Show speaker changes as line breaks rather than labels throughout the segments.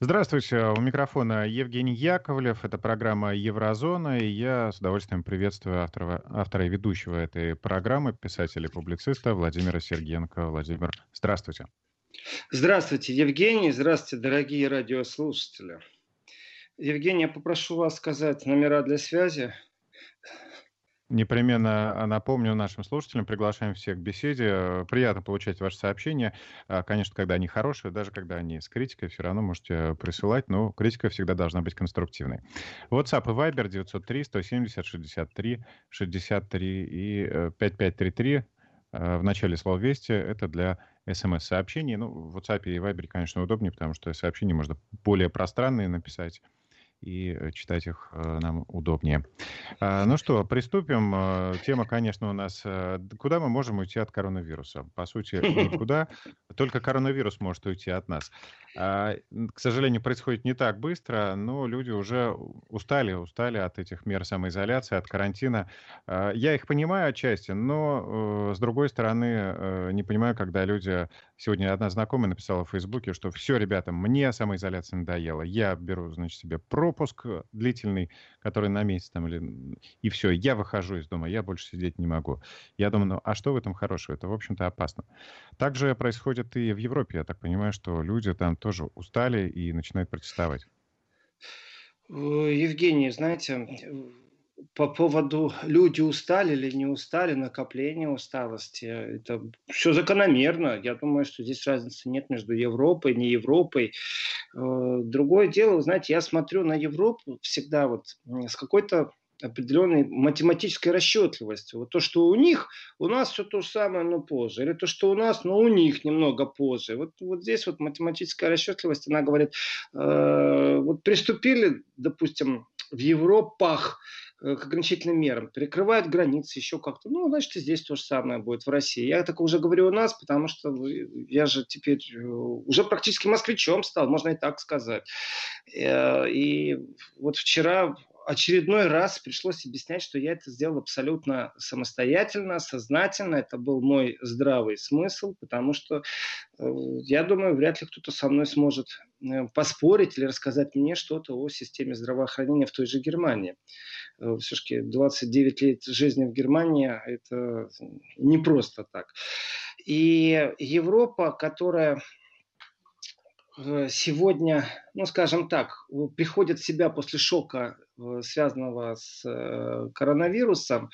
Здравствуйте, у микрофона Евгений Яковлев, это программа «Еврозона», и я с удовольствием приветствую автора, автора и ведущего этой программы, писателя и публициста Владимира Сергенко. Владимир, здравствуйте.
Здравствуйте, Евгений, здравствуйте, дорогие радиослушатели. Евгений, я попрошу вас сказать номера для связи
Непременно а, напомню нашим слушателям, приглашаем всех к беседе. Приятно получать ваши сообщения. А, конечно, когда они хорошие, даже когда они с критикой, все равно можете присылать, но критика всегда должна быть конструктивной. WhatsApp и Viber 903 170 63 63 и 5533 э, э, в начале слова «Вести» — это для смс-сообщений. Ну, в WhatsApp и Viber, конечно, удобнее, потому что сообщения можно более пространные написать и э, читать их э, нам удобнее. А, ну что, приступим. Э, тема, конечно, у нас «Куда мы можем уйти от коронавируса?» По сути, никуда. Только коронавирус может уйти от нас. А, к сожалению, происходит не так быстро, но люди уже устали, устали от этих мер самоизоляции, от карантина. А, я их понимаю отчасти, но, с другой стороны, не понимаю, когда люди... Сегодня одна знакомая написала в Фейсбуке, что все, ребята, мне самоизоляция надоела. Я беру, значит, себе пропуск длительный, который на месяц там, или... и все, я выхожу из дома, я больше сидеть не могу. Я думаю, ну а что в этом хорошего? Это, в общем-то, опасно. Также происходит и в Европе. Я так понимаю, что люди там тоже устали и начинают протестовать.
Евгений, знаете, по поводу люди устали или не устали, накопление усталости, это все закономерно. Я думаю, что здесь разницы нет между Европой не Европой. Э, другое дело, знаете, я смотрю на Европу всегда вот с какой-то определенной математической расчетливостью. Вот то, что у них, у нас все то же самое, но позже. Или то, что у нас, но у них немного позже. Вот, вот здесь вот математическая расчетливость, она говорит, э, вот приступили, допустим, в Европах э, к ограничительным мерам, перекрывают границы еще как-то. Ну, значит, и здесь то же самое будет в России. Я так уже говорю у нас, потому что я же теперь э, уже практически москвичом стал, можно и так сказать. Э, и вот вчера очередной раз пришлось объяснять, что я это сделал абсолютно самостоятельно, сознательно. Это был мой здравый смысл, потому что, я думаю, вряд ли кто-то со мной сможет поспорить или рассказать мне что-то о системе здравоохранения в той же Германии. Э, Все-таки 29 лет жизни в Германии – это не просто так. И Европа, которая сегодня, ну скажем так, приходит в себя после шока Э, связанного с э, коронавирусом,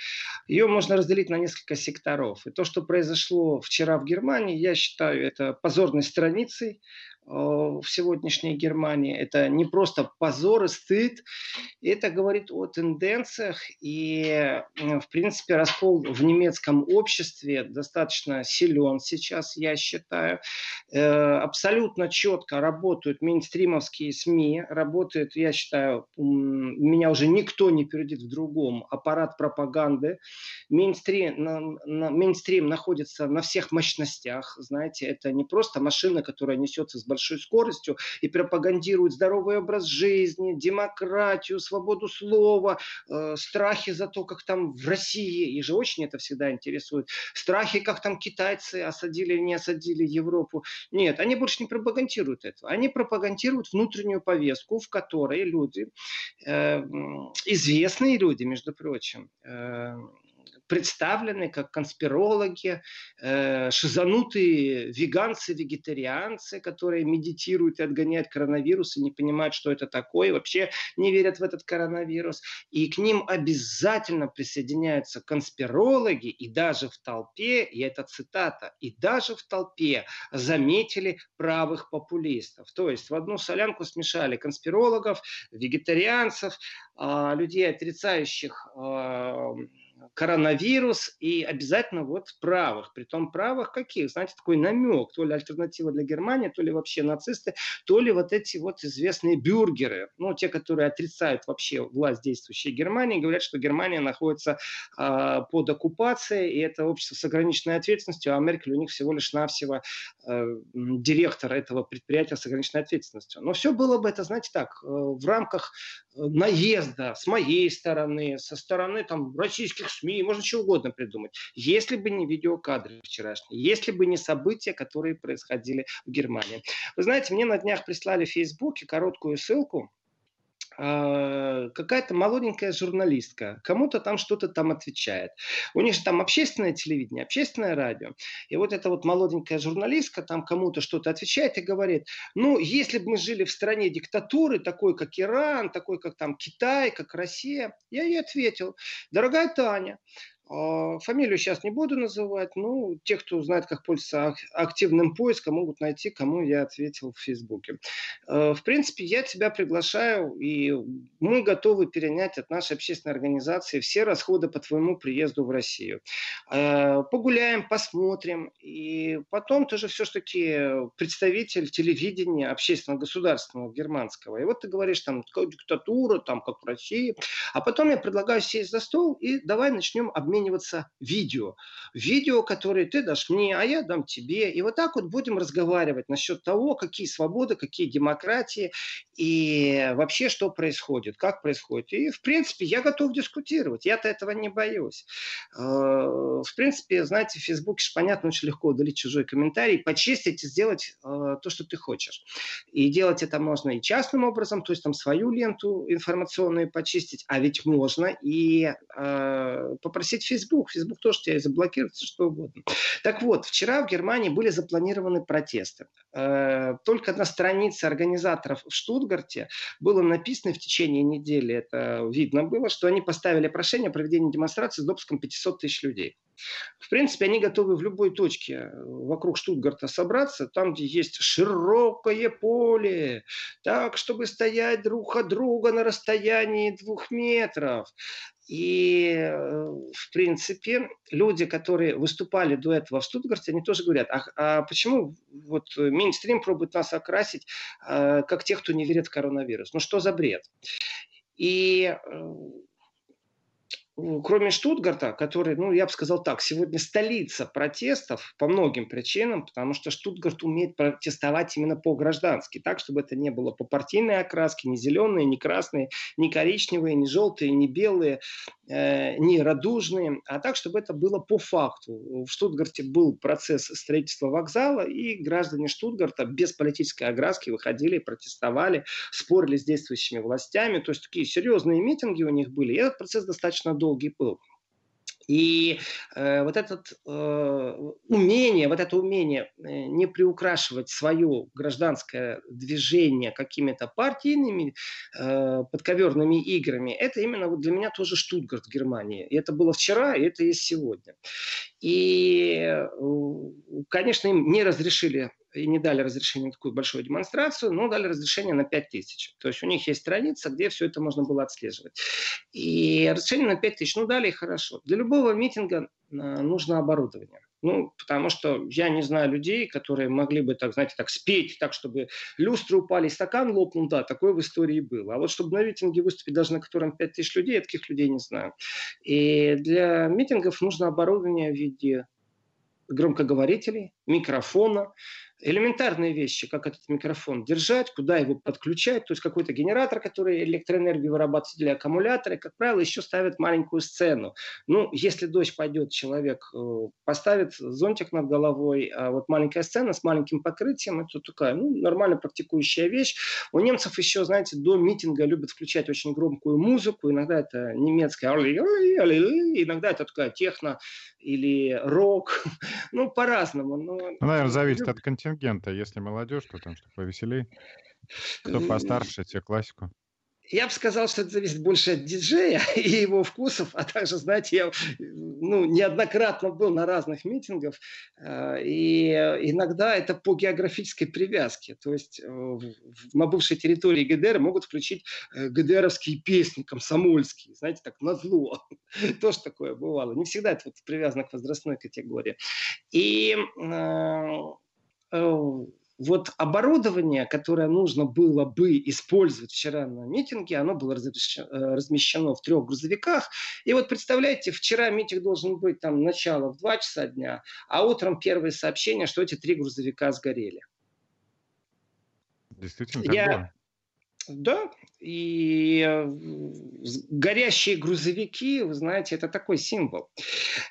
ее можно разделить на несколько секторов. И то, что произошло вчера в Германии, я считаю это позорной страницей Э, в сегодняшней Германии. Это не просто позор и стыд, это говорит о тенденциях. И, в принципе, раскол в немецком обществе достаточно силен сейчас, я считаю. Э, абсолютно четко работают мейнстримовские СМИ, работает, я считаю, меня уже никто не перейдет в другом, аппарат пропаганды. Мейнстрим, на, на, мейнстрим находится на всех мощностях, знаете, это не просто машина, которая несется с большой скоростью и пропагандирует здоровый образ жизни, демократию, свободу слова, э, страхи за то, как там в России, и же очень это всегда интересует, страхи, как там китайцы осадили или не осадили Европу. Нет, они больше не пропагандируют этого. Они пропагандируют внутреннюю повестку, в которой люди, э, известные люди, между прочим, э, представлены как конспирологи, э, шизанутые веганцы, вегетарианцы, которые медитируют и отгоняют коронавирус и не понимают, что это такое, вообще не верят в этот коронавирус. И к ним обязательно присоединяются конспирологи, и даже в толпе, и это цитата, и даже в толпе заметили правых популистов. То есть в одну солянку смешали конспирологов, вегетарианцев, а, людей, отрицающих а, коронавирус и обязательно вот правых. Притом правых каких? Знаете, такой намек. То ли альтернатива для Германии, то ли вообще нацисты, то ли вот эти вот известные бюргеры. Ну, те, которые отрицают вообще власть действующей Германии, говорят, что Германия находится э, под оккупацией, и это общество с ограниченной ответственностью, а Меркель у них всего лишь навсего э, директор этого предприятия с ограниченной ответственностью. Но все было бы это, знаете, так, э, в рамках наезда с моей стороны, со стороны там российских СМИ, можно что угодно придумать. Если бы не видеокадры вчерашние, если бы не события, которые происходили в Германии. Вы знаете, мне на днях прислали в Фейсбуке короткую ссылку, какая-то молоденькая журналистка кому-то там что-то там отвечает. У них же там общественное телевидение, общественное радио. И вот эта вот молоденькая журналистка там кому-то что-то отвечает и говорит, ну, если бы мы жили в стране диктатуры, такой как Иран, такой как там Китай, как Россия, я ей ответил, дорогая Таня, фамилию сейчас не буду называть, ну, те, кто знает, как пользоваться активным поиском, могут найти, кому я ответил в Фейсбуке. А, в принципе, я тебя приглашаю, и мы готовы перенять от нашей общественной организации все расходы по твоему приезду в Россию. А, погуляем, посмотрим, и потом ты же все-таки представитель телевидения общественного государственного германского. И вот ты говоришь, там, диктатура, там, как в России. А потом я предлагаю сесть за стол, и давай начнем обмен обмениваться видео. Видео, которые ты дашь мне, а я дам тебе. И вот так вот будем разговаривать насчет того, какие свободы, какие демократии и вообще что происходит, как происходит. И, в принципе, я готов дискутировать. Я-то этого не боюсь. Э, в принципе, знаете, в Фейсбуке же понятно, очень легко удалить чужой комментарий, почистить и сделать э, то, что ты хочешь. И делать это можно и частным образом, то есть там свою ленту информационную почистить, а ведь можно и э, попросить Facebook. Facebook тоже тебя заблокирует, что угодно. Так вот, вчера в Германии были запланированы протесты. Э, только на странице организаторов в Штутгарте было написано в течение недели, это видно было, что они поставили прошение о проведении демонстрации с допуском 500 тысяч людей. В принципе, они готовы в любой точке вокруг Штутгарта собраться, там, где есть широкое поле, так, чтобы стоять друг от друга на расстоянии двух метров. И, э, в принципе, люди, которые выступали до этого в Штутгарте, они тоже говорят, а, а почему вот мейнстрим пробует нас окрасить, а, как тех, кто не верит в коронавирус? Ну что за бред? И э, кроме Штутгарта, который, ну, я бы сказал так, сегодня столица протестов по многим причинам, потому что Штутгарт умеет протестовать именно по-граждански, так, чтобы это не было по партийной окраске, ни зеленые, ни красные, ни коричневые, ни желтые, ни белые, э, ни радужные, а так, чтобы это было по факту. В Штутгарте был процесс строительства вокзала, и граждане Штутгарта без политической окраски выходили, протестовали, спорили с действующими властями, то есть такие серьезные митинги у них были, и этот процесс достаточно долгий был. И э, вот это э, умение, вот это умение э, не приукрашивать свое гражданское движение какими-то партийными э, подковерными играми, это именно вот для меня тоже Штутгарт в Германии. И это было вчера, и это есть сегодня. И, э, конечно, им не разрешили и не дали разрешение на такую большую демонстрацию, но дали разрешение на 5 тысяч. То есть у них есть страница, где все это можно было отслеживать. И разрешение на 5 тысяч, ну дали хорошо. Для любого митинга э, нужно оборудование. Ну, потому что я не знаю людей, которые могли бы, так, знаете, так спеть, так, чтобы люстры упали, стакан лопнул, да, такое в истории было. А вот чтобы на митинге выступить, даже на котором 5 тысяч людей, я таких людей не знаю. И для митингов нужно оборудование в виде громкоговорителей, микрофона, элементарные вещи, как этот микрофон держать, куда его подключать, то есть какой-то генератор, который электроэнергию вырабатывает для аккумулятора, и, как правило, еще ставят маленькую сцену. Ну, если дождь пойдет, человек э, поставит зонтик над головой, а вот маленькая сцена с маленьким покрытием, это такая, ну, нормально практикующая вещь. У немцев еще, знаете, до митинга любят включать очень громкую музыку, иногда это немецкая, иногда это такая техно или рок, ну, по-разному. Но... Ну,
наверное, зависит от континента контингента. Если молодежь, то там что повеселей. Кто постарше, те классику.
Я бы сказал, что это зависит больше от диджея и его вкусов, а также, знаете, я ну, неоднократно был на разных митингах, э, и иногда это по географической привязке. То есть э, на бывшей территории ГДР могут включить э, ГДРовские песни, комсомольские, знаете, так на зло. Тоже такое бывало. Не всегда это вот привязано к возрастной категории. И Э, вот оборудование, которое нужно было бы использовать вчера на митинге, оно было э, размещено в трех грузовиках. И вот представляете, вчера митинг должен быть там начало в 2 часа дня, а утром первое сообщение, что эти три грузовика сгорели.
Действительно, так Я... было?
Да, и э, горящие грузовики, вы знаете, это такой символ.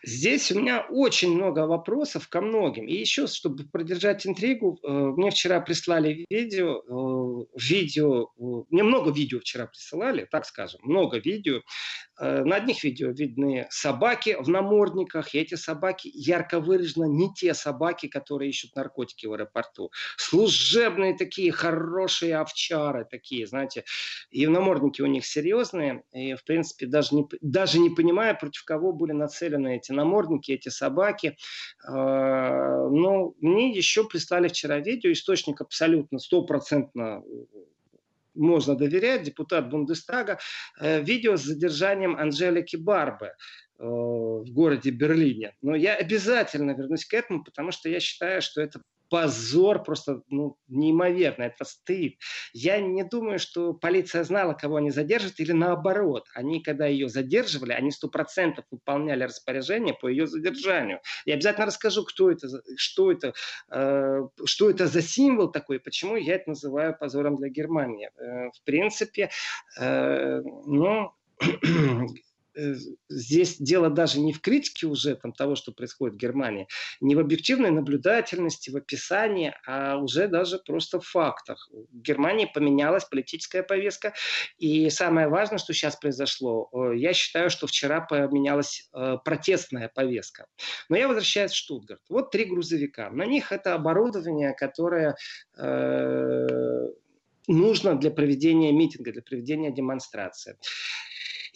Здесь у меня очень много вопросов ко многим. И еще, чтобы продержать интригу, э, мне вчера прислали видео, э, видео, мне много видео вчера присылали, так скажем, много видео. На одних видео видны собаки в намордниках, и эти собаки ярко выраженно не те собаки, которые ищут наркотики в аэропорту. Служебные такие хорошие овчары, такие, знаете, и намордники у них серьезные. И, в принципе, даже не, даже не понимая, против кого были нацелены эти намордники, эти собаки. А, но мне еще прислали вчера видео, источник абсолютно стопроцентно можно доверять, депутат Бундестага, э, видео с задержанием Анжелики Барбы э, в городе Берлине. Но я обязательно вернусь к этому, потому что я считаю, что это позор просто ну, неимоверный, это стыд. Я не думаю, что полиция знала, кого они задержат, или наоборот. Они, когда ее задерживали, они сто процентов выполняли распоряжение по ее задержанию. Я обязательно расскажу, кто это, что это, э, что это за символ такой, почему я это называю позором для Германии. Э, в принципе, э, ну, Э, здесь дело даже не в критике уже там, того, что происходит в Германии, не в объективной наблюдательности, в описании, а уже даже просто в фактах. В Германии поменялась политическая повестка, и самое важное, что сейчас произошло, э, я считаю, что вчера поменялась э, протестная повестка. Но я возвращаюсь в Штутгарт. Вот три грузовика. На них это оборудование, которое нужно для проведения митинга, для проведения демонстрации.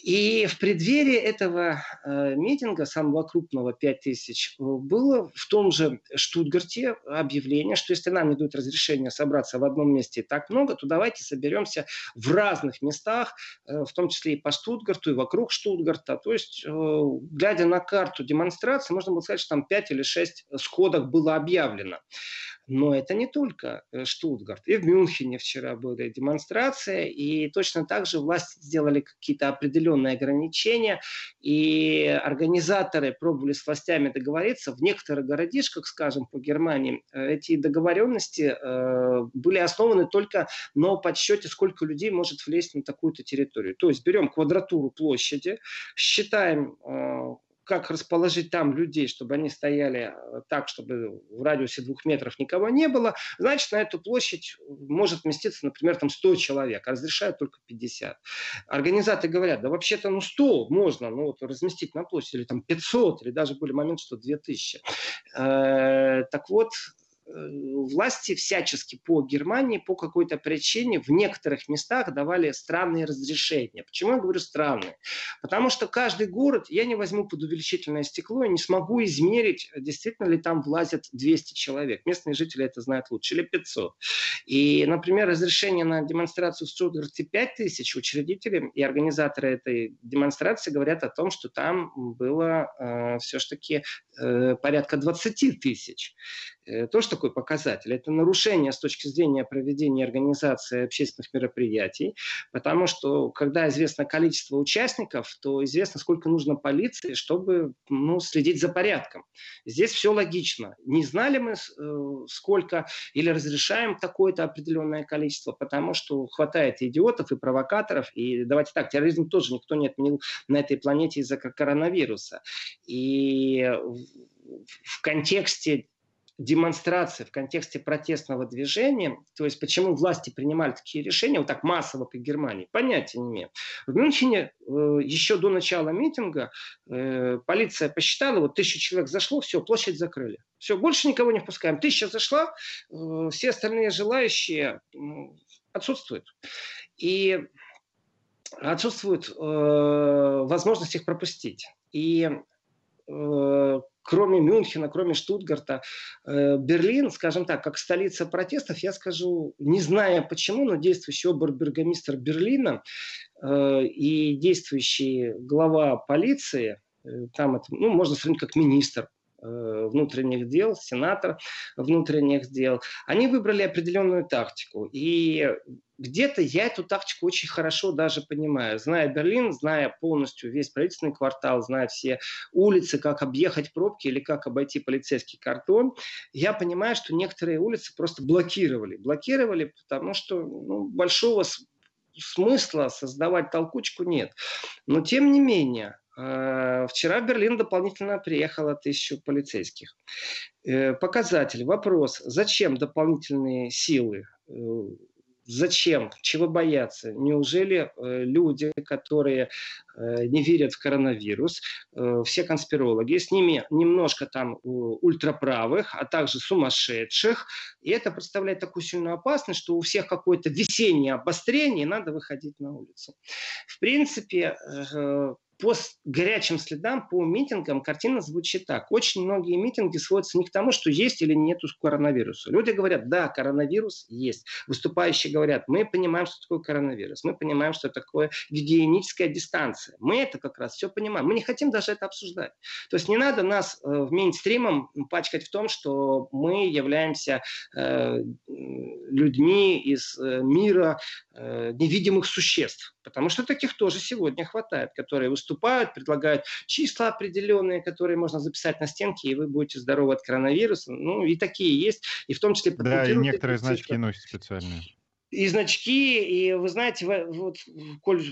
И в преддверии этого э, митинга, самого крупного, 5000, э, было в том же Штутгарте объявление, что если нам не дают разрешение собраться в одном месте так много, то давайте соберемся в разных местах, э, в том числе и по Штутгарту, и вокруг Штутгарта. То есть, глядя на карту демонстрации, можно было сказать, что там 5 или 6 сходок было объявлено. Но это не только э, Штутгарт. И в Мюнхене вчера была демонстрация, и точно так же власти сделали какие-то определенные ограничения, и организаторы пробовали с властями договориться. В некоторых городишках, скажем, по Германии, э, эти договоренности э, были основаны только на подсчете, сколько людей может влезть на такую-то территорию. То есть берем квадратуру площади, считаем как расположить там людей, чтобы они стояли э, так, чтобы в радиусе двух метров никого не было, значит, на эту площадь может вместиться, например, там 100 человек, а разрешают только 50. Организаторы говорят, да вообще-то ну 100 можно ну, вот, разместить на площади, или там 500, или даже были моменты, что 2000. Э, так вот, Э, власти всячески по Германии по какой-то причине в некоторых местах давали странные разрешения. Почему я говорю странные? Потому что каждый город, я не возьму под увеличительное стекло и не смогу измерить, действительно ли там влазят 200 человек. Местные жители это знают лучше, или 500. И, например, разрешение на демонстрацию в Штутгарте 5000 учредители и организаторы этой демонстрации говорят о том, что там было э, все-таки э, порядка 20 тысяч. Э, тоже такой показатель. Это нарушение с точки зрения проведения организации общественных мероприятий, потому что когда известно количество участников, то известно, сколько нужно полиции, чтобы ну, следить за порядком. Здесь все логично. Не знали мы э, сколько или разрешаем такое-то определенное количество, потому что хватает идиотов и провокаторов. И давайте так, терроризм тоже никто не отменил на этой планете из-за коронавируса. И в контексте демонстрации в контексте протестного движения, то есть почему власти принимали такие решения, вот так массово, как в Германии, понятия не имею. В Мюнхене э, еще до начала митинга э, полиция посчитала, вот тысяча человек зашло, все, площадь закрыли. Все, больше никого не впускаем. Тысяча зашла, э, все остальные желающие э, отсутствуют. И отсутствует э, возможность их пропустить. И кроме Мюнхена, кроме Штутгарта, э, Берлин, скажем так, как столица протестов, я скажу, не зная почему, но действующий обербургомистр Берлина э, и действующий глава полиции, э, там это, ну, можно сравнить как министр внутренних дел, сенатор внутренних дел, они выбрали определенную тактику. И где-то я эту тактику очень хорошо даже понимаю. Зная Берлин, зная полностью весь правительственный квартал, зная все улицы, как объехать пробки или как обойти полицейский картон, я понимаю, что некоторые улицы просто блокировали. Блокировали, потому что ну, большого смысла создавать толкучку нет. Но тем не менее, э, Вчера в Берлин дополнительно приехало тысячу полицейских. Э, показатель, вопрос, зачем дополнительные силы? Э, Зачем? Чего бояться? Неужели э, люди, которые э, не верят в коронавирус, э, все конспирологи, с ними немножко там ультраправых, а также сумасшедших, и это представляет такую сильную опасность, что у всех какое-то весеннее обострение, и надо выходить на улицу. В принципе, по горячим следам, по митингам картина звучит так. Очень многие митинги сводятся не к тому, что есть или нет коронавируса. Люди говорят, да, коронавирус есть. Выступающие говорят, мы понимаем, что такое коронавирус. Мы понимаем, что такое гигиеническая дистанция. Мы это как раз все понимаем. Мы не хотим даже это обсуждать. То есть не надо нас э, в мейнстримом пачкать в том, что мы являемся э, людьми из э, мира э, невидимых существ. Потому что таких тоже сегодня хватает, которые выступают, предлагают числа определенные, которые можно записать на стенке, и вы будете здоровы от коронавируса. Ну, и такие есть, и в том числе...
Да, и некоторые значки носят специальные
и значки, и вы знаете, вот, коль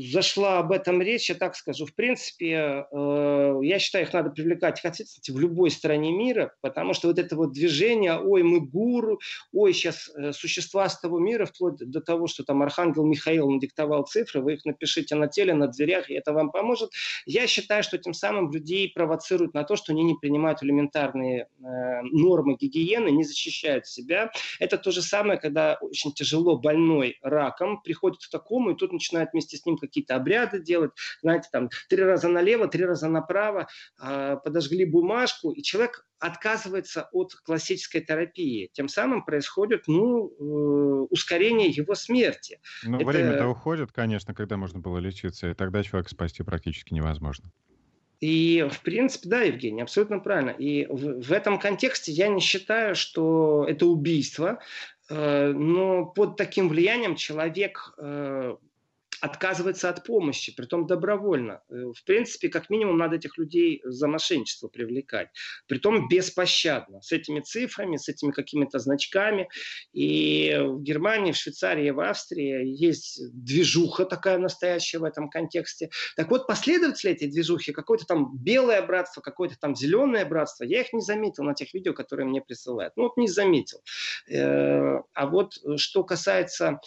зашла об этом речь, я так скажу, в принципе, э, я считаю, их надо привлекать к в любой стране мира, потому что вот это вот движение, ой, мы гуру, ой, сейчас э, существа с того мира, вплоть до того, что там Архангел Михаил надиктовал цифры, вы их напишите на теле, на дверях, и это вам поможет. Я считаю, что тем самым людей провоцируют на то, что они не принимают элементарные э, нормы гигиены, не защищают себя. Это то же самое, когда очень тяжело тяжело больной раком приходит к такому, и тут начинают вместе с ним какие-то обряды делать, знаете, там три раза налево, три раза направо, э, подожгли бумажку, и человек отказывается от классической терапии. Тем самым происходит ну, э, ускорение его смерти.
Ну, Это... время-то уходит, конечно, когда можно было лечиться, и тогда человека спасти практически невозможно.
И, в принципе, да, Евгений, абсолютно правильно. И в, в этом контексте я не считаю, что это убийство. Э, но под таким влиянием человек э, отказывается от помощи, притом добровольно. Э, в принципе, как минимум, надо этих людей за мошенничество привлекать. Притом беспощадно, с этими цифрами, с этими какими-то значками. И в Германии, в Швейцарии, в Австрии есть движуха такая настоящая в этом контексте. Так вот, последователи этой движухи, какое-то там белое братство, какое-то там зеленое братство, я их не заметил на тех видео, которые мне присылают. Ну вот не заметил. Э, а вот что касается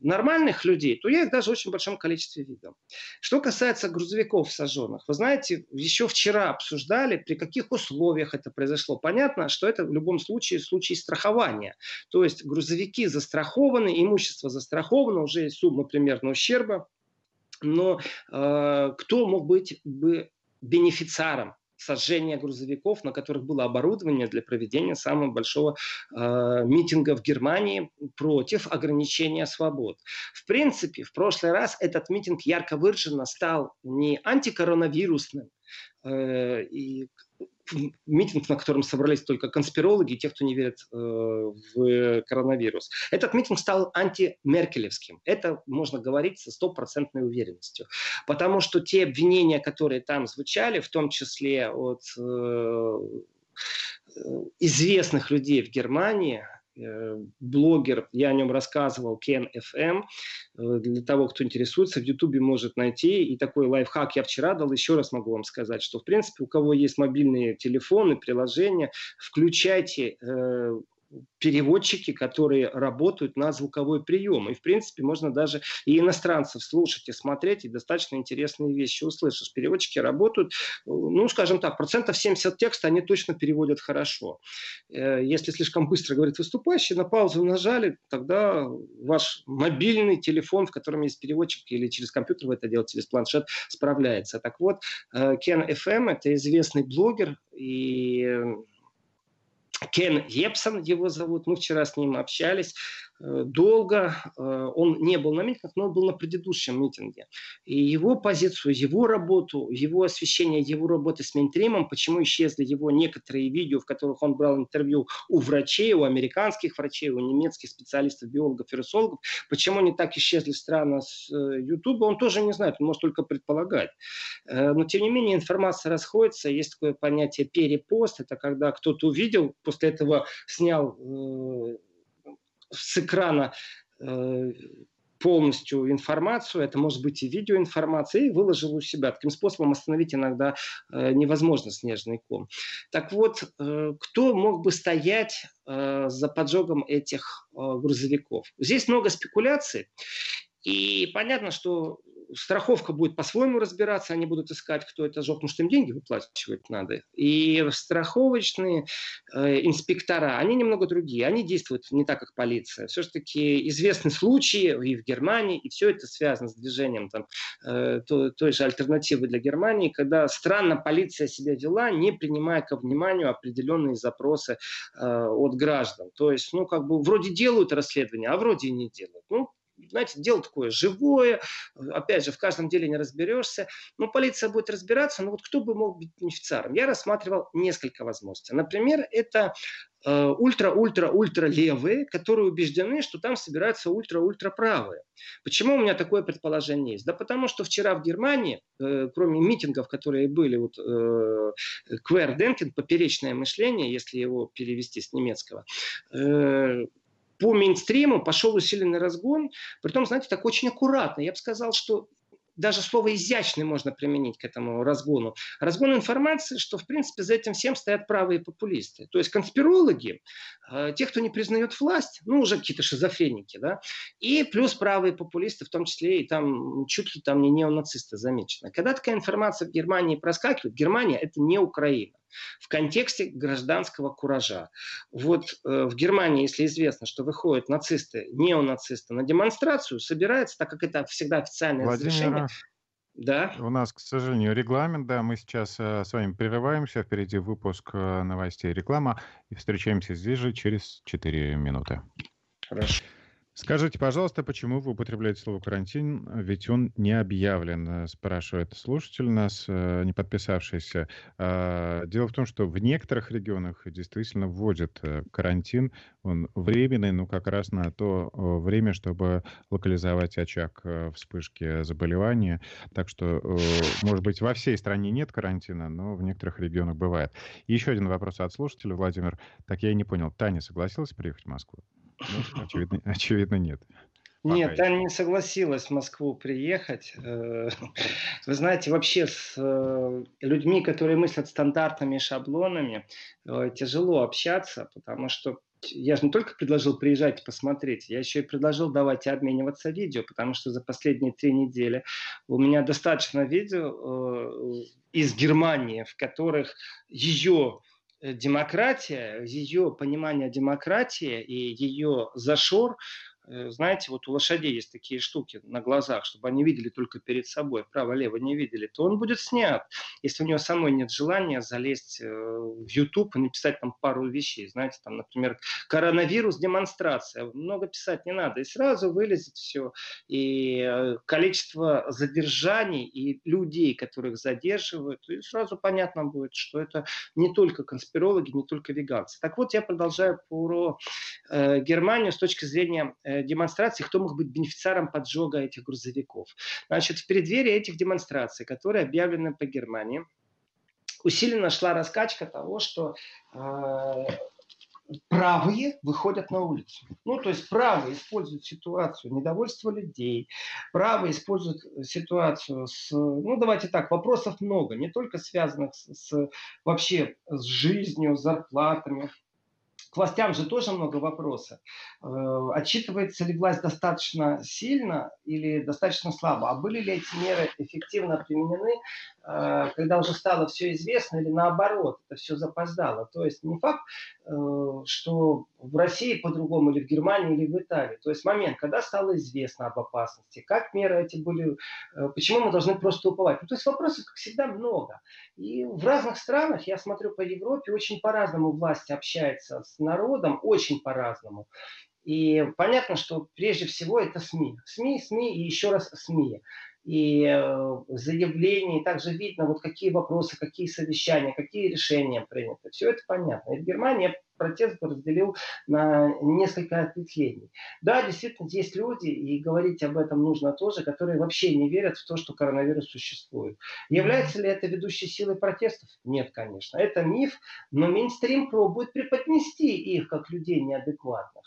нормальных людей, то я их даже в очень большом количестве видел. Что касается грузовиков сожженных, вы знаете, еще вчера обсуждали, при каких условиях это произошло. Понятно, что это в любом случае случай страхования. То есть грузовики застрахованы, имущество застраховано, уже есть сумма примерно ущерба. Но э, кто мог быть бы бенефициаром сожжения грузовиков, на которых было оборудование для проведения самого большого э, митинга в Германии против ограничения свобод. В принципе, в прошлый раз этот митинг ярко выраженно стал не антикоронавирусным, э, и митинг, на котором собрались только конспирологи и те, кто не верит э, в коронавирус. Этот митинг стал антимеркелевским. Это можно говорить со стопроцентной уверенностью. Потому что те обвинения, которые там звучали, в том числе от э, известных людей в Германии, Э, блогер, я о нем рассказывал, Кен FM. Э, для того, кто интересуется, в Ютубе может найти. И такой лайфхак я вчера дал, еще раз могу вам сказать, что, в принципе, у кого есть мобильные телефоны, приложения, включайте э, переводчики, которые работают на звуковой прием. И, в принципе, можно даже и иностранцев слушать и смотреть, и достаточно интересные вещи услышишь. Переводчики работают, ну, скажем так, процентов 70 текста они точно переводят хорошо. Э, если слишком быстро говорит выступающий, на паузу нажали, тогда ваш мобильный телефон, в котором есть переводчик, или через компьютер вы это делаете, через планшет, справляется. Так вот, Кен э, FM – это известный блогер, и Кен Епсон его зовут, мы вчера с ним общались. Э, долго. Э, он не был на митингах, но он был на предыдущем митинге. И его позицию, его работу, его освещение его работы с мейнстримом, почему исчезли его некоторые видео, в которых он брал интервью у врачей, у американских врачей, у немецких специалистов, биологов, вирусологов, почему они так исчезли странно с э, он тоже не знает, он может только предполагать. Но, тем не менее, информация расходится, есть такое понятие перепост, это когда кто-то увидел, после этого снял с экрана э, полностью информацию, это может быть и видеоинформация, и выложил у себя. Таким способом остановить иногда э, невозможно снежный ком. Так вот, э, кто мог бы стоять э, за поджогом этих э, грузовиков? Здесь много спекуляций. И понятно, что страховка будет по-своему разбираться, они будут искать, кто это жег, потому что им деньги выплачивать надо. И страховочные э, инспектора, они немного другие, они действуют не так, как полиция. Все-таки известны случаи и в Германии, и все это связано с движением там, э, той, той же альтернативы для Германии, когда странно полиция себя вела, не принимая ко вниманию определенные запросы э, от граждан. То есть, ну, как бы вроде делают расследование, а вроде и не делают. Ну, знаете, дело такое живое, опять же, в каждом деле не разберешься, но полиция будет разбираться, но вот кто бы мог быть бенефициаром? Я рассматривал несколько возможностей. Например, это ультра-ультра-ультра левые, которые убеждены, что там собираются ультра-ультра правые. Почему у меня такое предположение есть? Да потому что вчера в Германии, э, кроме митингов, которые были, вот э, Кверденкин, поперечное мышление, если его перевести с немецкого, э, по мейнстриму пошел усиленный разгон, при том, знаете, так очень аккуратно. Я бы сказал, что даже слово изящный можно применить к этому разгону. Разгон информации, что, в принципе, за этим всем стоят правые популисты. То есть конспирологи, э, те, кто не признает власть, ну, уже какие-то шизофреники, да, и плюс правые популисты, в том числе и там чуть ли там не неонацисты замечены. Когда такая информация в Германии проскакивает, Германия – это не Украина в контексте гражданского куража. Вот э, в Германии, если известно, что выходят нацисты, неонацисты на демонстрацию, собирается, так как это всегда официальное
Владимир,
разрешение,
да. У нас, к сожалению, регламент, да, мы сейчас э, с вами прерываемся, впереди выпуск э, новостей и реклама, и встречаемся здесь же через 4 минуты.
Хорошо.
Скажите, пожалуйста, почему вы употребляете слово «карантин», ведь он не объявлен, э, спрашивает слушатель нас, э, не подписавшийся. А, дело в том, что в некоторых регионах действительно вводят э, карантин, он временный, но как раз на то время, чтобы локализовать очаг вспышки заболевания. Так что, может быть, во всей стране нет карантина, но в некоторых регионах бывает. Еще один вопрос от слушателя, Владимир. Так я и не понял, Таня согласилась приехать в Москву? Ну, очевидно, очевидно, нет.
Нет, Пока не согласилась в Москву приехать. Э, вы знаете, вообще с э, людьми, которые мыслят стандартными шаблонами, э, тяжело общаться, потому что я же не только предложил приезжать посмотреть, я еще и предложил давайте обмениваться видео, потому что за последние три недели у меня достаточно видео из Германии, в которых ее демократия, ее понимание демократии и ее зашор Э, знаете, вот у лошадей есть такие штуки на глазах, чтобы они видели только перед собой, право-лево не видели, то он будет снят, если у него самой нет желания залезть э, в YouTube и написать там пару вещей. Знаете, там, например, коронавирус, демонстрация. Много писать не надо. И сразу вылезет все. И э, количество задержаний и людей, которых задерживают, и сразу понятно будет, что это не только конспирологи, не только веганцы. Так вот, я продолжаю про э, Германию с точки зрения э, демонстраций, кто мог быть бенефициаром поджога этих грузовиков. Значит, в преддверии этих демонстраций, которые объявлены по Германии, усиленно шла раскачка того, что э, правые выходят на улицу. Ну, то есть правые используют ситуацию недовольства людей, правые используют ситуацию с, ну, давайте так, вопросов много, не только связанных с, с вообще с жизнью, с зарплатами, властям же тоже много вопросов. Э, отчитывается ли власть достаточно сильно или достаточно слабо? А были ли эти меры эффективно применены, когда уже стало все известно, или наоборот, это все запоздало? То есть не факт, э, что в России по-другому, или в Германии, или в Италии. То есть момент, когда стало известно об опасности, как меры эти были, почему мы должны просто уповать. Ну, то есть вопросов, как всегда, много. И в разных странах, я смотрю по Европе, очень по-разному власть общается с народом очень по-разному. И понятно, что прежде всего это СМИ. СМИ, СМИ и еще раз СМИ. И э, заявления, и также видно, вот какие вопросы, какие совещания, какие решения приняты. Все это понятно. И в Германии протест разделил на несколько ответвлений. Да, действительно, есть люди, и говорить об этом нужно тоже, которые вообще не верят в то, что коронавирус существует. Является ли это ведущей силой протестов? Нет, конечно. Это миф, но мейнстрим пробует преподнести их как людей неадекватных.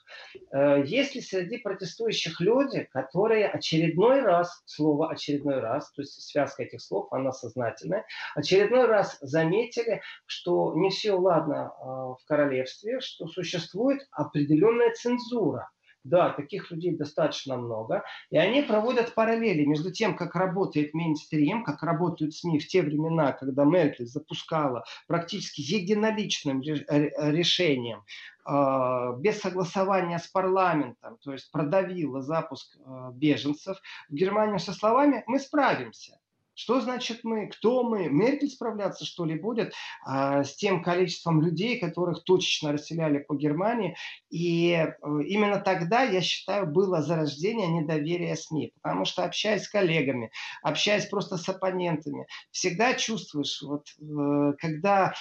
Э, есть ли среди протестующих люди, которые очередной раз, слово очередной раз, то есть связка этих слов, она сознательная, очередной раз заметили, что не все ладно э, в королевстве, что существует определенная цензура. Да, таких людей достаточно много. И они проводят параллели между тем, как работает мейнстрим, как работают СМИ в те времена, когда Меркель запускала практически единоличным решением а, без согласования с парламентом, то есть продавила запуск а, беженцев в Германию со словами «мы справимся». Что значит мы? Кто мы? Меркель справляться, что ли, будет а, с тем количеством людей, которых точечно расселяли по Германии. И э, именно тогда, я считаю, было зарождение недоверия СМИ. Потому что, общаясь с коллегами, общаясь просто с оппонентами, всегда чувствуешь, вот, э, когда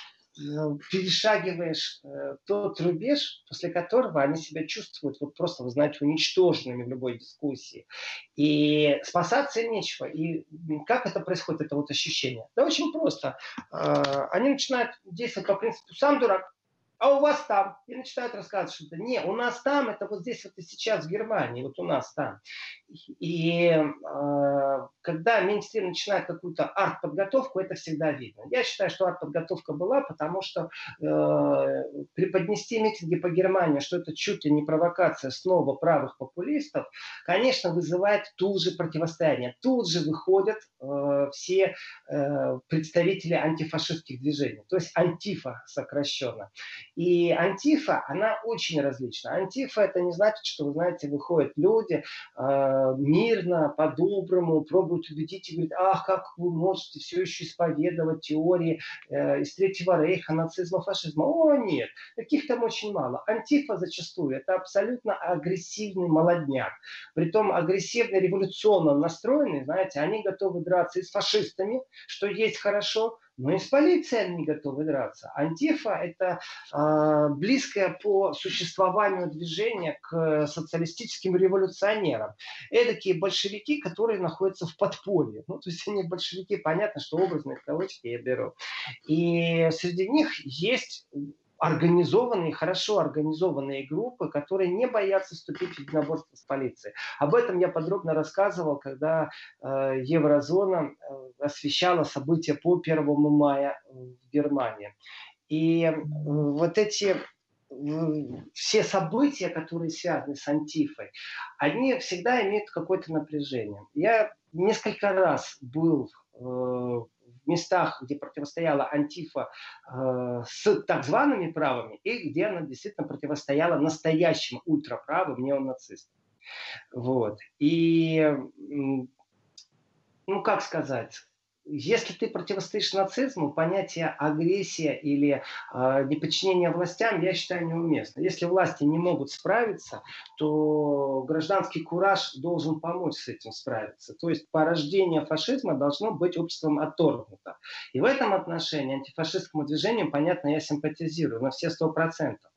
перешагиваешь э, тот рубеж, после которого они себя чувствуют вот просто, вы знаете, уничтоженными в любой дискуссии. И спасаться нечего. И как это происходит, это вот ощущение? Да очень просто. Э, они начинают действовать по принципу «сам дурак, а у вас там. И начинают рассказывать, что это не, у нас там, это вот здесь вот и сейчас в Германии, вот у нас там. И э, когда мейнстрим начинает какую-то арт-подготовку, это всегда видно. Я считаю, что арт-подготовка была, потому что э, преподнести митинги по Германии, что это чуть ли не провокация снова правых популистов, конечно, вызывает тут же противостояние. Тут же выходят э, все э, представители антифашистских движений, то есть антифа сокращенно. И антифа, она очень различна. Антифа это не значит, что, вы знаете, выходят люди э, мирно, по-доброму, пробуют убедить и говорят, ах, как вы можете все еще исповедовать теории э, из Третьего Рейха, нацизма, фашизма. О, нет, таких там очень мало. Антифа зачастую это абсолютно агрессивный молодняк. Притом агрессивно революционно настроенные, знаете, они готовы драться и с фашистами, что есть хорошо, но и с полицией они не готовы драться. Антифа – это э, близкое по существованию движение к социалистическим революционерам. Эдакие большевики, которые находятся в подполье. Ну, то есть они большевики, понятно, что образные кавычки я беру. И среди них есть организованные, хорошо организованные группы, которые не боятся вступить в единоборство с полицией. Об этом я подробно рассказывал, когда э, Еврозона э, освещала события по 1 мая в Германии. И э, вот эти э, все события, которые связаны с Антифой, они всегда имеют какое-то напряжение. Я несколько раз был э, местах, где противостояла Антифа э, с так зваными правыми, и где она действительно противостояла настоящим ультраправым неонацистам. Вот. И, ну, как сказать, если ты противостоишь нацизму, понятие агрессия или э, неподчинение властям, я считаю, неуместно. Если власти не могут справиться, то гражданский кураж должен помочь с этим справиться. То есть порождение фашизма должно быть обществом отторгнуто. И в этом отношении антифашистскому движению, понятно, я симпатизирую на все сто процентов.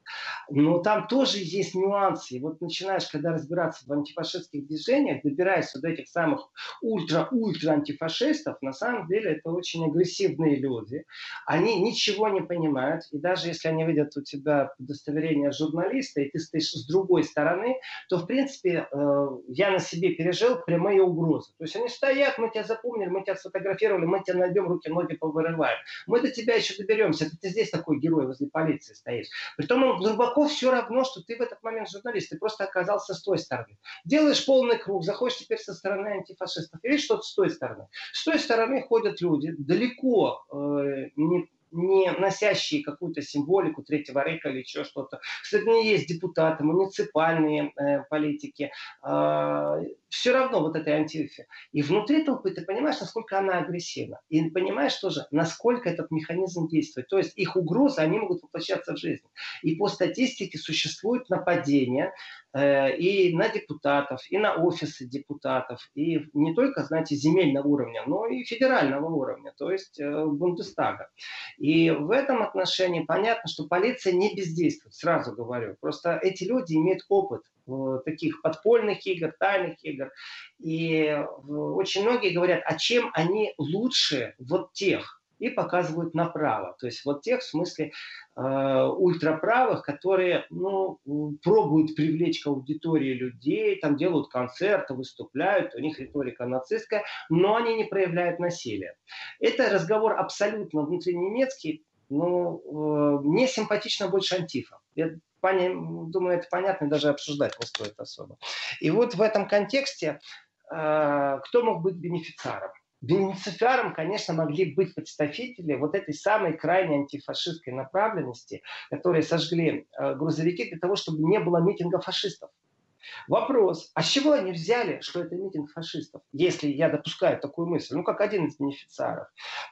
Но там тоже есть нюансы. И вот начинаешь, когда разбираться в антифашистских движениях, добираешься до этих самых ультра-ультра антифашистов, на самом деле это очень агрессивные люди. Они ничего не понимают. И даже если они видят у тебя удостоверение журналиста, и ты стоишь с другой стороны, то, в принципе, э, я на себе пережил прямые угрозы. То есть они стоят, мы тебя запомнили, мы тебя сфотографировали, мы тебя найдем, руки, ноги повырываем. Мы до тебя еще доберемся. Ты здесь такой герой возле полиции стоишь. Притом он глубоко все равно, что ты в этот момент журналист, ты просто оказался с той стороны. Делаешь полный круг, заходишь теперь со стороны антифашистов, и видишь что-то с той стороны. С той стороны ходят люди, далеко э, не не носящие какую-то символику Третьего Рейха или еще что-то. Кстати, есть депутаты, муниципальные э, политики, э, все равно вот этой антифе. И внутри толпы ты понимаешь, насколько она агрессивна. И понимаешь тоже, насколько этот механизм действует. То есть их угрозы, они могут воплощаться в жизнь. И по статистике существует нападение э, и на депутатов, и на офисы депутатов, и не только, знаете, земельного уровня, но и федерального уровня, то есть э, Бундестага. И в этом отношении понятно, что полиция не бездействует, сразу говорю. Просто эти люди имеют опыт таких подпольных игр, тайных игр. И очень многие говорят, а чем они лучше вот тех? И показывают направо. То есть вот тех, в смысле, э, ультраправых, которые ну, пробуют привлечь к аудитории людей, там делают концерты, выступляют, у них риторика нацистская, но они не проявляют насилия. Это разговор абсолютно внутреннемецкий, но э, мне симпатично больше антифа. Я думаю, это понятно, даже обсуждать не стоит особо. И вот в этом контексте э, кто мог быть бенефициаром? Бенефициаром, конечно, могли быть представители вот этой самой крайней антифашистской направленности, которые сожгли э, грузовики для того, чтобы не было митинга фашистов. Вопрос, а с чего они взяли, что это митинг фашистов? Если я допускаю такую мысль, ну, как один из бенефициаров,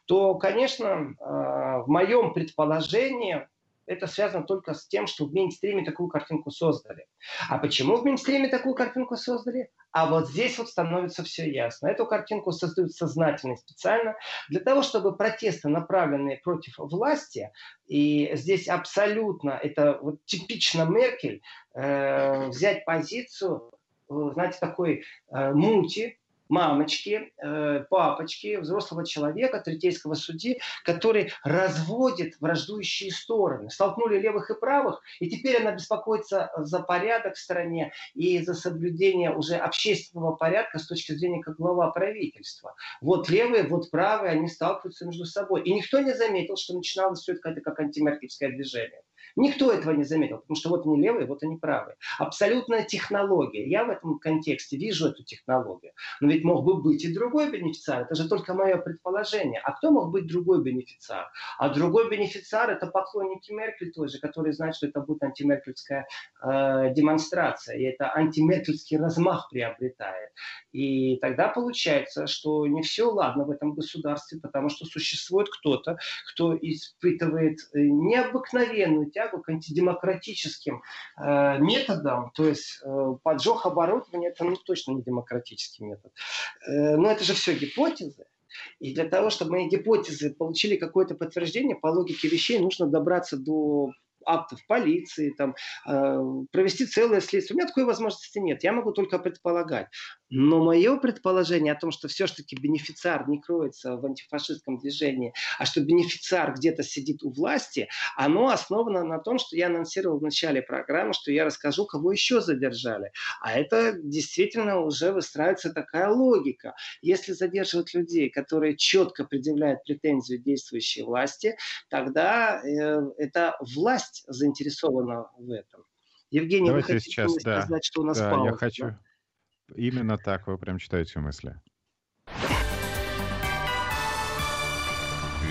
то, конечно, э, в моем предположении это связано только с тем, что в мейнстриме такую картинку создали. А почему в мейнстриме такую картинку создали? А вот здесь вот становится все ясно. Эту картинку создают сознательно специально для того, чтобы протесты, направленные против власти, и здесь абсолютно, это вот типично Меркель, э, взять позицию, э, знаете, такой э, мути, мамочки, э, папочки, взрослого человека, третейского судьи, который разводит враждующие стороны. Столкнули левых и правых, и теперь она беспокоится за порядок в стране и за соблюдение уже общественного порядка с точки зрения как глава правительства. Вот левые, вот правые, они сталкиваются между собой. И никто не заметил, что начиналось все это как антимаркетское движение. Никто этого не заметил, потому что вот они левые, вот они правые. Абсолютная технология. Я в этом контексте вижу эту технологию. Но ведь мог бы быть и другой бенефициар. Это же только мое предположение. А кто мог быть другой бенефициар? А другой бенефициар – это поклонники Меркель тоже, которые знают, что это будет антимеркельская э, демонстрация. И это антимеркельский размах приобретает. И тогда получается, что не все ладно в этом государстве, потому что существует кто-то, кто испытывает э, необыкновенную тягу к антидемократическим э, методам, то есть э, поджог оборудования это ну, точно не демократический метод. Э, но это же все гипотезы. И для того, чтобы мои гипотезы получили какое-то подтверждение, по логике вещей нужно добраться до актов полиции, там, э, провести целое следствие. У меня такой возможности нет. Я могу только предполагать. Но мое предположение о том, что все-таки бенефициар не кроется в антифашистском движении, а что бенефициар где-то сидит у власти, оно основано на том, что я анонсировал в начале программы, что я расскажу, кого еще задержали. А это действительно уже выстраивается такая логика. Если задерживают людей, которые четко предъявляют претензию действующей власти, тогда э, это власть заинтересована в этом. Евгений,
Давайте вы хотите сейчас, да, сказать, что у нас да, пауза? Я хочу, да? Именно так вы прям читаете мысли.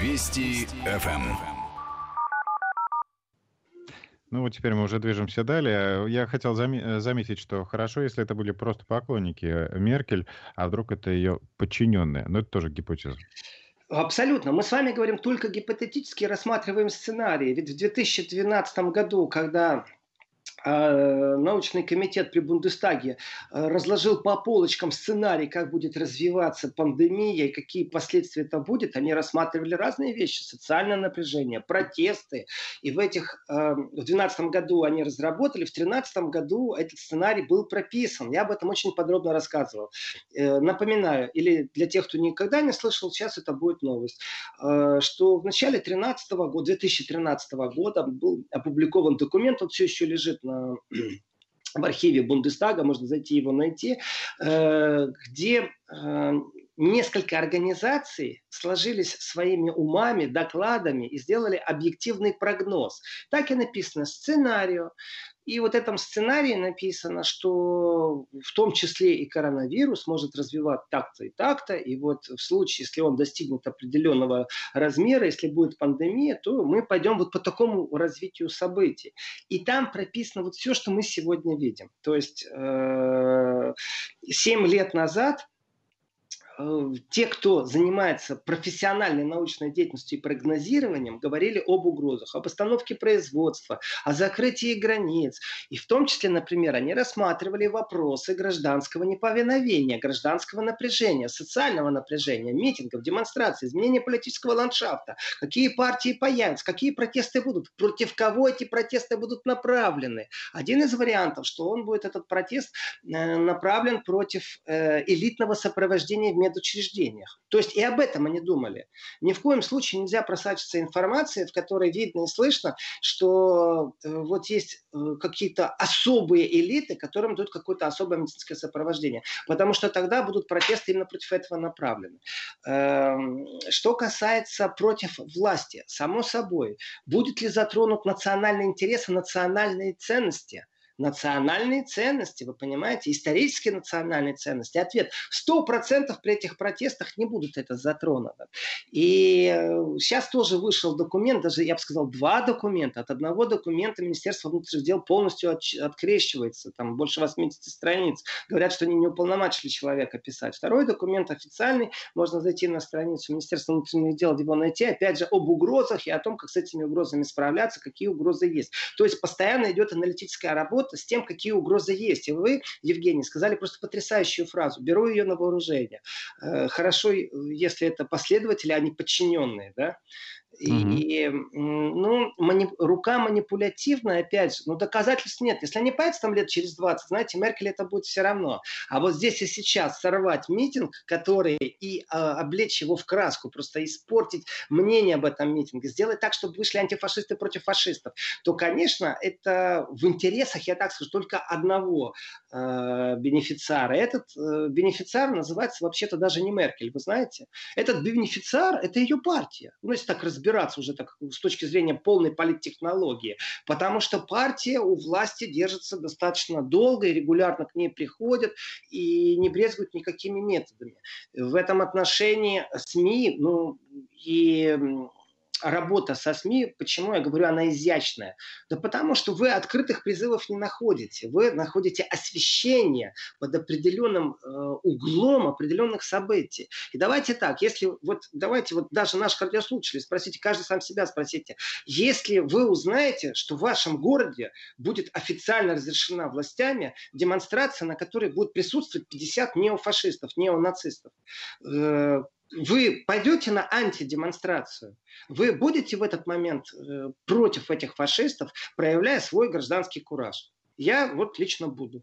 Вести ФМ. Ну вот теперь мы уже движемся далее. Я хотел зам- заметить, что хорошо, если это были просто поклонники Меркель, а вдруг это ее подчиненные. Но это тоже гипотеза.
Абсолютно. Мы с вами говорим только гипотетически, рассматриваем сценарии. Ведь в 2012 году, когда научный комитет при Бундестаге а, разложил по полочкам сценарий, как будет развиваться пандемия и какие последствия это будет, они рассматривали разные вещи, социальное напряжение, протесты. И в этих, а, в 2012 году они разработали, в 2013 году этот сценарий был прописан. Я об этом очень подробно рассказывал. Э, напоминаю, или для тех, кто никогда не слышал, сейчас это будет новость, что в начале 2013 года, 2013 года был опубликован документ, он все еще лежит на в архиве Бундестага, можно зайти его найти, э, где э, несколько организаций сложились своими умами, докладами и сделали объективный прогноз. Так и написано сценарию. И вот в этом сценарии написано, что в том числе и коронавирус может развивать так-то и так-то. И вот в случае, если он достигнет определенного размера, если будет пандемия, то мы пойдем вот по такому развитию событий. И там прописано вот все, что мы сегодня видим. То есть э, 7 лет назад Э, те, кто занимается профессиональной научной деятельностью и прогнозированием, говорили об угрозах, об остановке производства, о закрытии границ. И в том числе, например, они рассматривали вопросы гражданского неповиновения, гражданского напряжения, социального напряжения, митингов, демонстраций, изменения политического ландшафта, какие партии появятся, какие протесты будут, против кого эти протесты будут направлены. Один из вариантов, что он будет, этот протест, э, направлен против э, элитного сопровождения в медучреждениях. То есть и об этом они думали. Ни в коем случае нельзя просачиваться информацией, в которой видно и слышно, что э, вот есть э, какие-то особые элиты, которым дают какое-то особое медицинское сопровождение. Потому что тогда будут протесты именно против этого направлены. Эм, что касается против власти, само собой, будет ли затронут национальный интерес и национальные ценности – национальные ценности, вы понимаете, исторические национальные ценности. Ответ, сто процентов при этих протестах не будут это затронуто. И э, сейчас тоже вышел документ, даже, я бы сказал, два документа. От одного документа Министерство внутренних дел полностью от, открещивается, там больше 80 страниц. Говорят, что они не уполномочили человека писать. Второй документ официальный, можно зайти на страницу Министерства внутренних дел, его найти, опять же, об угрозах и о том, как с этими угрозами справляться, какие угрозы есть. То есть постоянно идет аналитическая работа, с тем, какие угрозы есть. И вы, Евгений, сказали просто потрясающую фразу. Беру ее на вооружение. Э, хорошо, если это последователи, а не подчиненные. Да? И, ну, мани, рука манипулятивная, опять же, но доказательств нет. Если они появятся там лет через 20, знаете, Меркель это будет все равно. А вот здесь и сейчас сорвать митинг, который и а, облечь его в краску, просто испортить мнение об этом митинге, сделать так, чтобы вышли антифашисты против фашистов, то, конечно, это в интересах, я так скажу, только одного э, бенефициара. Этот э, бенефициар называется вообще-то даже не Меркель, вы знаете. Этот бенефициар – это ее партия. Ну, если так разбираться разбираться уже так, с точки зрения полной политтехнологии, потому что партия у власти держится достаточно долго и регулярно к ней приходят и не брезгуют никакими методами. В этом отношении СМИ, ну и работа со СМИ, почему я говорю, она изящная? Да потому что вы открытых призывов не находите. Вы находите освещение под определенным э, углом определенных событий. И давайте так, если вот давайте вот даже наш радиослушатели спросите, каждый сам себя спросите, если вы узнаете, что в вашем городе будет официально разрешена властями демонстрация, на которой будет присутствовать 50 неофашистов, неонацистов, э, вы пойдете на антидемонстрацию, вы будете в этот момент э, против этих фашистов, проявляя свой гражданский кураж. Я вот лично буду.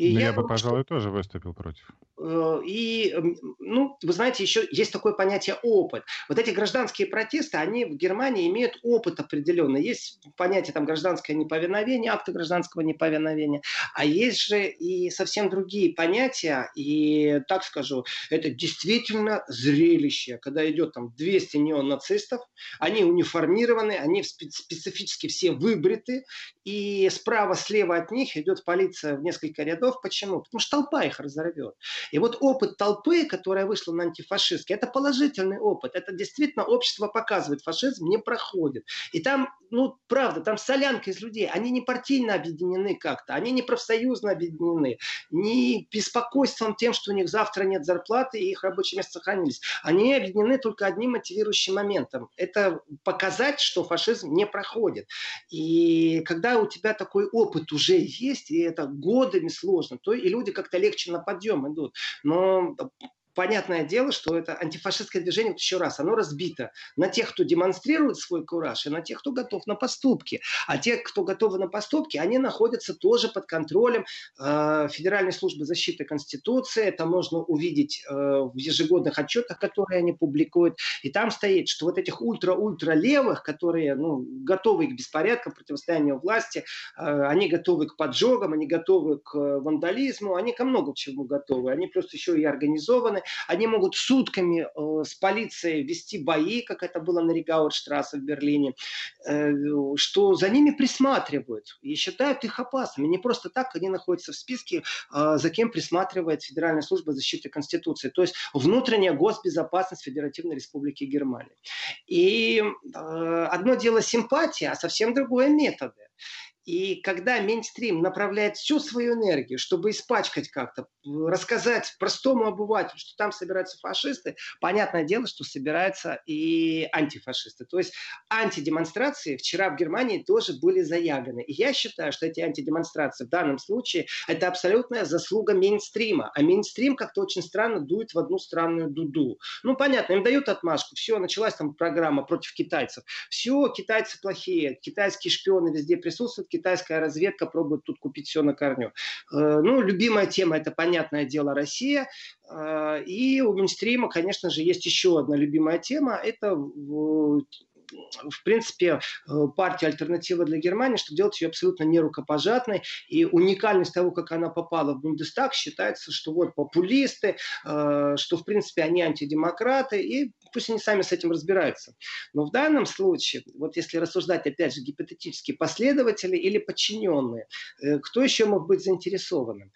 И я, я бы, пожалуй, что... тоже выступил против.
Э, и, ну, вы знаете, еще есть такое понятие опыт. Вот эти гражданские протесты, они в Германии имеют опыт определенный. Есть понятие там гражданское неповиновение, акты гражданского неповиновения, а есть же и совсем другие понятия. И, так скажу, это действительно зрелище, когда идет там 200 неонацистов, они униформированы, они специфически все выбриты, и справа-слева от них идет полиция в несколько рядов. Почему? Потому что толпа их разорвет. И вот опыт толпы, которая вышла на антифашистский, это положительный опыт. Это действительно общество показывает, фашизм не проходит. И там, ну, правда, там солянка из людей. Они не партийно объединены как-то, они не профсоюзно объединены, не беспокойством тем, что у них завтра нет зарплаты и их рабочие места сохранились. Они объединены только одним мотивирующим моментом. Это показать, что фашизм не проходит. И когда у тебя такой опыт уже есть, и это годами сложно, то и люди как-то легче на подъем идут. Но понятное дело, что это антифашистское движение, вот еще раз, оно разбито на тех, кто демонстрирует свой кураж, и на тех, кто готов на поступки. А те, кто готовы на поступки, они находятся тоже под контролем э, Федеральной службы защиты Конституции. Это можно увидеть э, в ежегодных отчетах, которые они публикуют. И там стоит, что вот этих ультра-ультра левых, которые ну, готовы к беспорядкам, противостоянию власти, э, они готовы к поджогам, они готовы к вандализму, они ко много к чему готовы. Они просто еще и организованы органы, они могут сутками э, с полицией вести бои, как это было на Ригаутштрассе в Берлине, э, что за ними присматривают и считают их опасными. Не просто так они находятся в списке, э, за кем присматривает Федеральная служба защиты Конституции. То есть внутренняя госбезопасность Федеративной Республики Германии. И одно дело симпатия, а совсем другое методы. И когда мейнстрим направляет всю свою энергию, чтобы испачкать как-то, рассказать простому обывателю, что там собираются фашисты, понятное дело, что собираются и антифашисты. То есть антидемонстрации вчера в Германии тоже были заявлены. И я считаю, что эти антидемонстрации в данном случае это абсолютная заслуга мейнстрима. А мейнстрим как-то очень странно дует в одну странную дуду. Ну, понятно, им дают отмашку. Все, началась там программа против китайцев. Все, китайцы плохие, китайские шпионы везде присутствуют, китайская разведка пробует тут купить все на корню. Э, ну, любимая тема, это, понятное дело, Россия. Э, и у Минстрима, конечно же, есть еще одна любимая тема. Это в принципе, э, партия «Альтернатива для Германии», чтобы делать ее абсолютно нерукопожатной. И уникальность того, как она попала в Бундестаг, считается, что вот популисты, что, в принципе, они антидемократы, и пусть они сами с этим разбираются. Но в данном случае, вот если рассуждать, опять же, гипотетически, последователи или подчиненные, э, кто еще мог быть заинтересованным?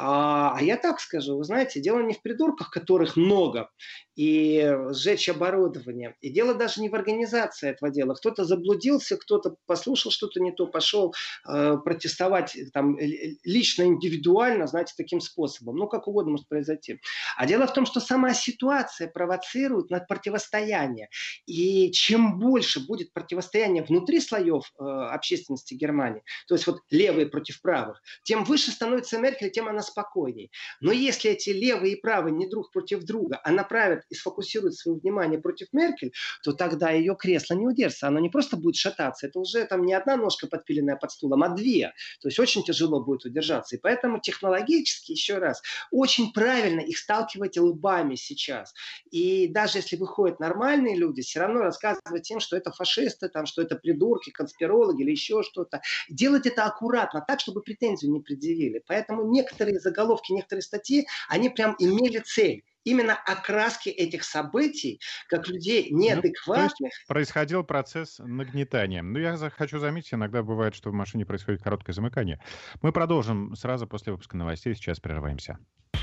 А, а я так скажу, вы знаете, дело не в придурках, которых много, и сжечь оборудование. И дело даже не в организации этого дела. Кто-то заблудился, кто-то послушал что-то не то, пошел э, протестовать там, лично, индивидуально, знаете, таким способом. Ну, как угодно может произойти. А дело в том, что сама ситуация провоцирует на противостояние. И чем больше будет противостояние внутри слоев э, общественности Германии, то есть вот левые против правых, тем выше становится Меркель, тем она спокойнее. Но если эти левые и правые не друг против друга, а направят и сфокусирует свое внимание против Меркель, то тогда ее кресло не удержится. Оно не просто будет шататься, это уже там не одна ножка подпиленная под стулом, а две. То есть очень тяжело будет удержаться. И поэтому технологически, еще раз, очень правильно их сталкивать лбами сейчас. И даже если выходят нормальные люди, все равно рассказывать им, что это фашисты, там, что это придурки, конспирологи или еще что-то. Делать это аккуратно, так, чтобы претензию не предъявили. Поэтому некоторые заголовки, некоторые статьи, они прям имели цель именно окраски этих событий, как людей ну, неадекватных. Ну,
происходил процесс нагнетания. Ну, я хочу заметить, иногда бывает, что в машине происходит короткое замыкание. Мы продолжим сразу после выпуска новостей. Сейчас прерываемся.